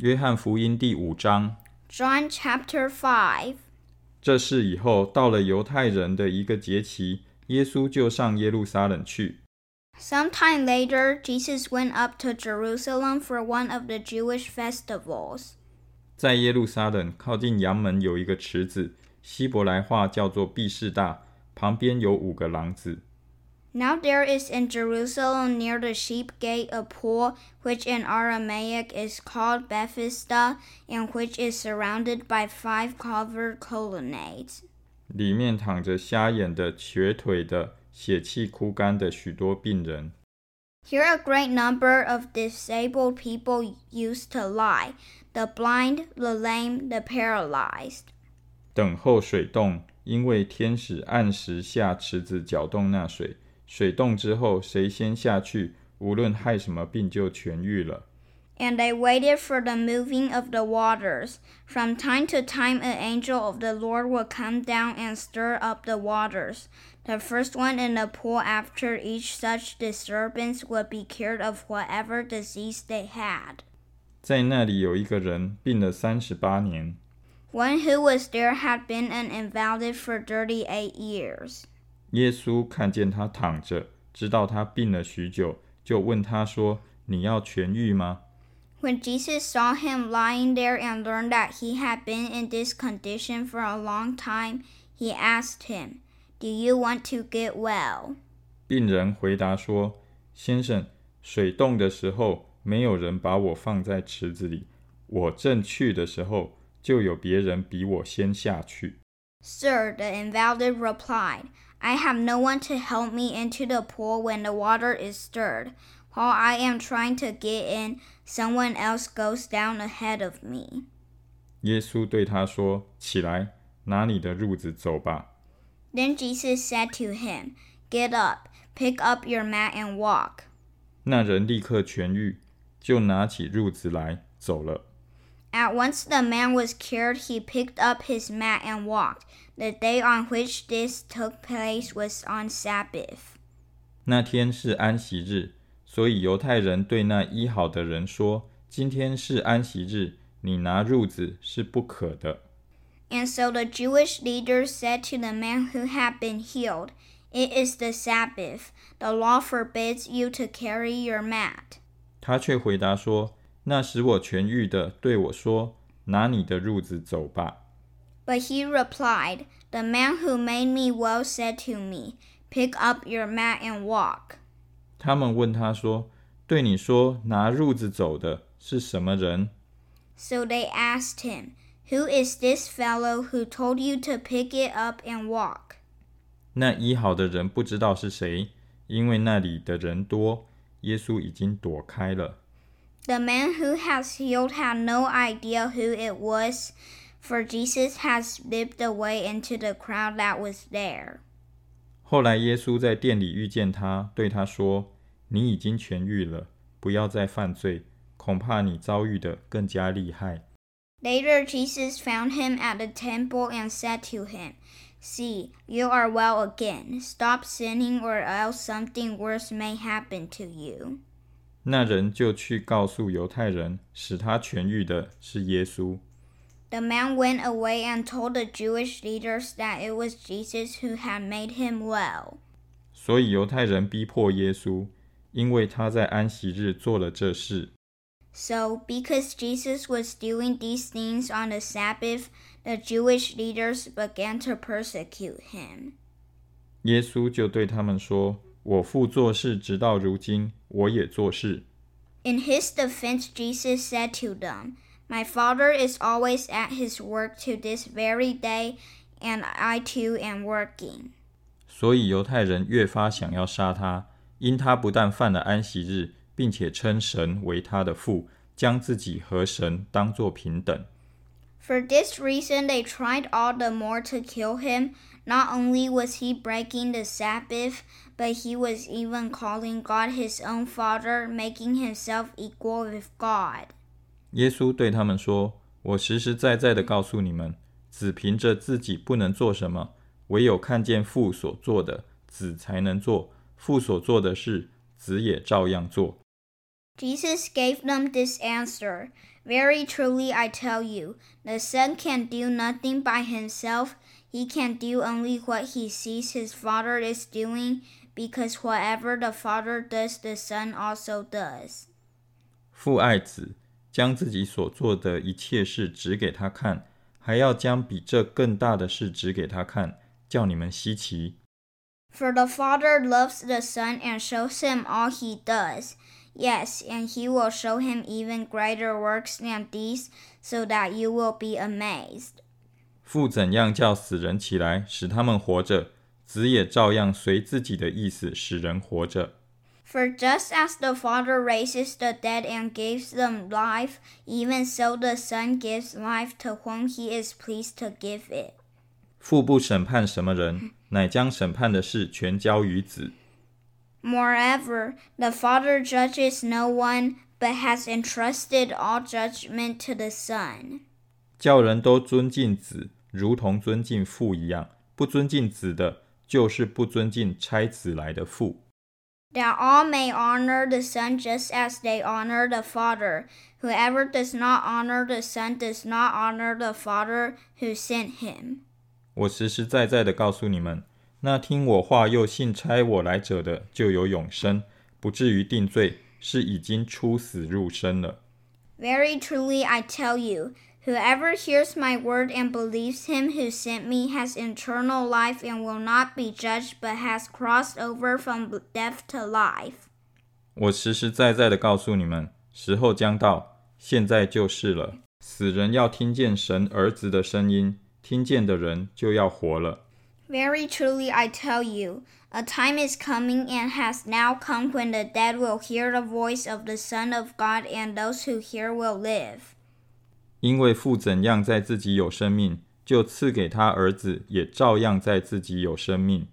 约翰福音第五章。John chapter five 这事以后，到了犹太人的一个节期，耶稣就上耶路撒冷去。Sometime later, Jesus went up to Jerusalem for one of the Jewish festivals. 在耶路撒冷靠近阳门有一个池子，希伯来话叫做毕士大，旁边有五个廊子。Now there is in Jerusalem near the sheep gate a pool, which in Aramaic is called Bethesda, and which is surrounded by five covered colonnades. 里面躺着瞎眼的、瘸腿的、血气枯干的许多病人。 Here a great number of disabled people used to lie the blind, the lame, the paralyzed. 等候水动，因为天使按时下池子搅动那水。 水动之后，谁先下去，无论害什么病就痊愈了。 And they waited for the moving of the waters. From time to time, an angel of the Lord would come down and stir up the waters. The first one in the pool after each such disturbance would be cured of whatever disease they had. 在那里有一个人病了三十八年， One who was there had been an invalid for 38 years. 耶稣看见他躺着，知道他病了许久，就问他说：“你要痊愈吗 When Jesus saw him lying there and learned that he had been in this condition for a long time, he asked him, Do you want to get well?？” 病人回答说：“先生，水动的时候，没有人把我放在池子里，我正去的时候，就有别人比我先下去。” Sir, the invalid replied, I have no one to help me into the pool when the water is stirred. While I am trying to get in, someone else goes down ahead of me. 耶稣对他说：“起来，拿你的褥子走吧。 Then Jesus said to him, Get up, pick up your mat, and walk. ”那人立刻痊愈，就拿起褥子来走了。 At once the man was cured, he picked up his mat and walked. The day on which this took place was on Sabbath. 那天是安息日，所以犹太人对那医好的人说：“今天是安息日，你拿褥子是不可的。” And so the Jewish leaders said to the man who had been healed, It is the Sabbath. The law forbids you to carry your mat. 他却回答说：“ 那使我痊愈的对我说：‘拿你的褥子走吧。But he replied, The man who made me well said to me, Pick up your mat and walk. ’他们问他说：‘对你说拿褥子走的是什么人 So they asked him, Who is this fellow who told you to pick it up and walk?？’ 那医好的人不知道是谁，因为那里的人多，耶稣已经躲开了。The man who has healed had no idea who it was, for Jesus had slipped away into the crowd that was there. 后来耶稣在店里遇见他，对他说：“你已经痊愈了，不要再犯罪，恐怕你遭遇的更加厉害。” Later, Jesus found him at the temple and said to him, See, you are well again. Stop sinning, or else something worse may happen to you. 那人就去告诉犹太人，使他痊愈的是耶稣。 The man went away and told the Jewish leaders that it was Jesus who had made him well. 所以犹太人逼迫耶稣，因为他在安息日做了这事。 So, because Jesus was doing these things on the Sabbath, the Jewish leaders began to persecute him. 耶稣就对他们说：“ 我父做事，直到如今，我也做事。” In his defense, Jesus said to them, My Father is always at his work to this very day, and I too am working. 所以犹太人越发想要杀他，因他不但犯了安息日，并且称神为他的父，将自己和神当作平等。For this reason, they tried all the more to kill him. Not only was he breaking the Sabbath, but he was even calling God his own Father, making himself equal with God. 耶稣对他们说：“我实实在在的告诉你们，子凭着自己不能做什么，唯有看见父所做的，子才能做；父所做的事，子也照样做。” Jesus gave them this answer Very truly I tell you, the Son can do nothing by himself. He can do only what he sees his Father is doing, because whatever the Father does, the Son also does. 父爱子，将自己所做的一切事指给他看，还要将比这更大的事指给他看，叫你们稀奇。 For the Father loves the Son and shows him all he does. Yes, and he will show him even greater works than these, so that you will be amazed. 父怎样叫死人起来，使他们活着，子也照样随自己的意思使人活着。 For just as the Father raises the dead and gives them life, even so the Son gives life to whom he is pleased to give it. 父不审判什么人，乃将审判的事全交于子。 Moreover, the Father judges no one, but has entrusted all judgment to the Son. 叫人都尊敬子，如同尊敬父一样。不尊敬子的，就是不尊敬差子来的父。 that all may honor the Son just as they honor the Father. Whoever does not honor the Son does not honor the Father who sent him. 我实实在在的告诉你们， 那听我话又信差我来者的，就有永生，不至于定罪，是已经出死入生了。Very truly I tell you, whoever hears my word and believes him who sent me has eternal life and will not be judged, but has crossed over from death to life. 我实实在在的告诉你们，时候将到，现在就是了。死人要听见神儿子的声音，听见的人就要活了。Very truly I tell you, a time is coming and has now come when the dead will hear the voice of the Son of God, and those who hear will live. 因为父怎样在自己有生命，就赐给他儿子，也照样在自己有生命。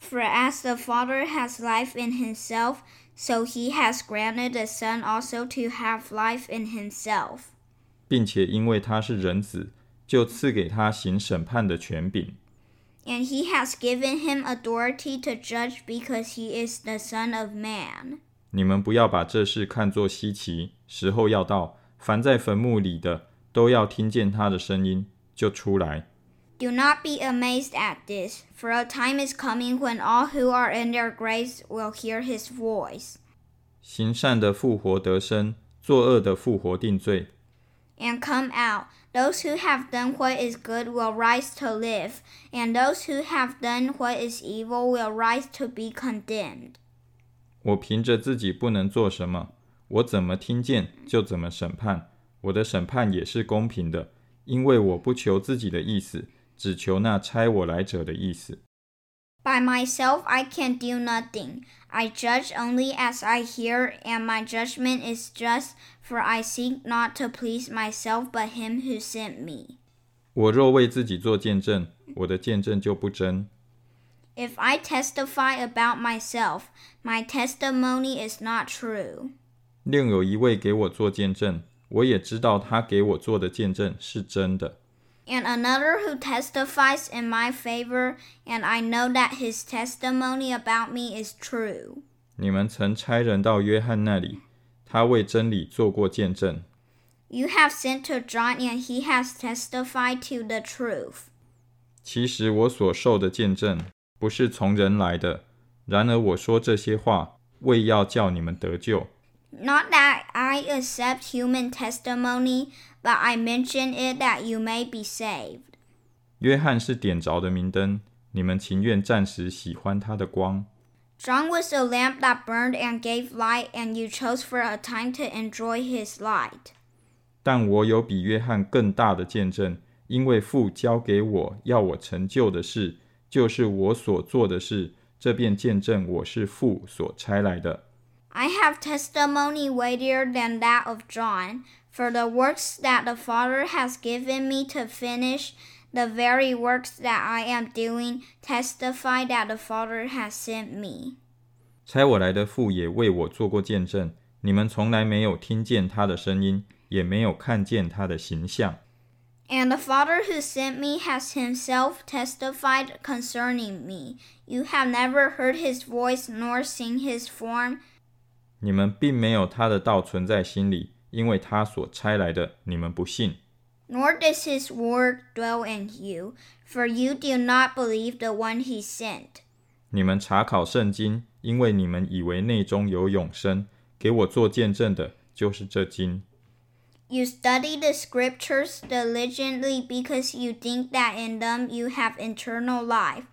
For as the Father has life in himself, so he has granted the Son also to have life in himself. 并且因为他是人子，就赐给他行审判的权柄。 And he has given him authority to judge because he is the Son of Man. 你们不要把这事看作稀奇，时候要到，凡在坟墓里的都要听见他的声音，就出来。 Do not be amazed at this, for a time is coming when all who are in their graves will hear his voice. 行善的复活得生，作恶的复活定罪。 and come out. Those who have done what is good will rise to live, and those who have done what is evil will rise to be condemned. 我凭着自己不能做什么，我怎么听见就怎么审判。我的审判也是公平的，因为我不求自己的意思，只求那差我来者的意思。 By myself I can do nothing. I judge only as I hear, and my judgment is just, for I seek not to please myself but him who sent me. 我若为自己做见证，我的见证就不真。 If I testify about myself, my testimony is not true. 另有一位给我做见证，我也知道他给我做的见证是真的。 and another who testifies in my favor, and I know that his testimony about me is true. 你们曾差人到约翰那里，他为真理做过见证。 You have sent to John, and he has testified to the truth. 其实我所受的见证不是从人来的，然而我说这些话，为要叫你们得救。 Not that I accept human testimony, but I mention it that you may be saved. 约翰是点着的明灯，你们情愿暂时喜欢他的光。 John was a lamp that burned and gave light, and you chose for a time to enjoy his light. 但我有比约翰更大的见证，因为父交给我要我成就的事，就是我所做的事，这便见证我是父所差来的。 I have testimony weightier than that of John, for the works that the Father has given me to finish, the very works that I am doing, testify that the Father has sent me. 差我来的父也为我做过见证，你们从来没有听见他的声音，也没有看见他的形象。 And the Father who sent me has himself testified concerning me. You have never heard his voice nor seen his form, 你们并没有他的道存在心里，因为他所差来的，你们不信。 Nor does his word dwell in you, for you do not believe the one he sent. 你们查考圣经，因为你们以为内中有永生。给我做见证的，就是这经。 You study the scriptures diligently because you think that in them you have eternal life.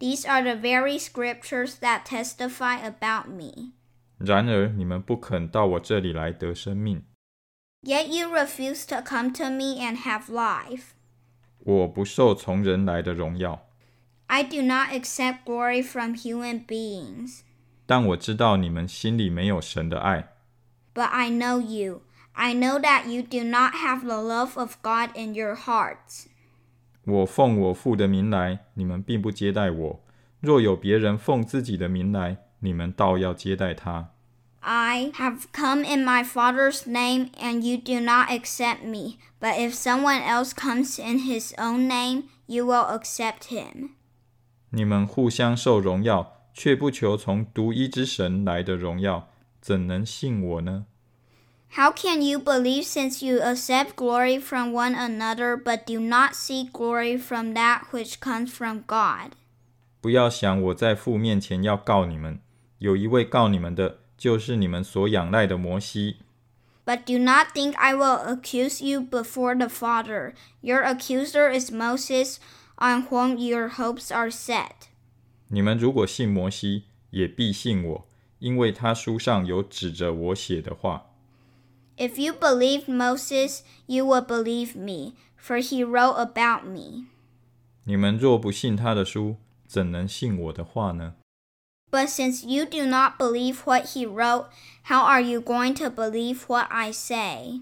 These are the very scriptures that testify about me. 然而你们不肯到我这里来得生命。 Yet you refuse to come to me and have life. 我不受从人来的荣耀， I do not accept glory from human beings. 但我知道你们心里没有神的爱。 But I know you. I know that you do not have the love of God in your hearts. 我奉我父的名来，你们并不接待我；若有别人奉自己的名来，你们倒要接待他。 I have come in my Father's name, and you do not accept me. But if someone else comes in his own name, you will accept him. 你们互相受荣耀，却不求从独一之神来的荣耀，怎能信我呢？ How can you believe since you accept glory from one another, but do not seek glory from that which comes from God? 不要想我在父面前要告你们，有一位告你们的， 就是你们所仰赖的摩西。 But do not think I will accuse you before the Father. Your accuser is Moses, on whom your hopes are set. 你们如果信摩西，也必信我，因为他书上有指着我写的话。 If you believed Moses, you will believe me, for he wrote about me. 你们若不信他的书，怎能信我的话呢？ But since you do not believe what he wrote, how are you going to believe what I say?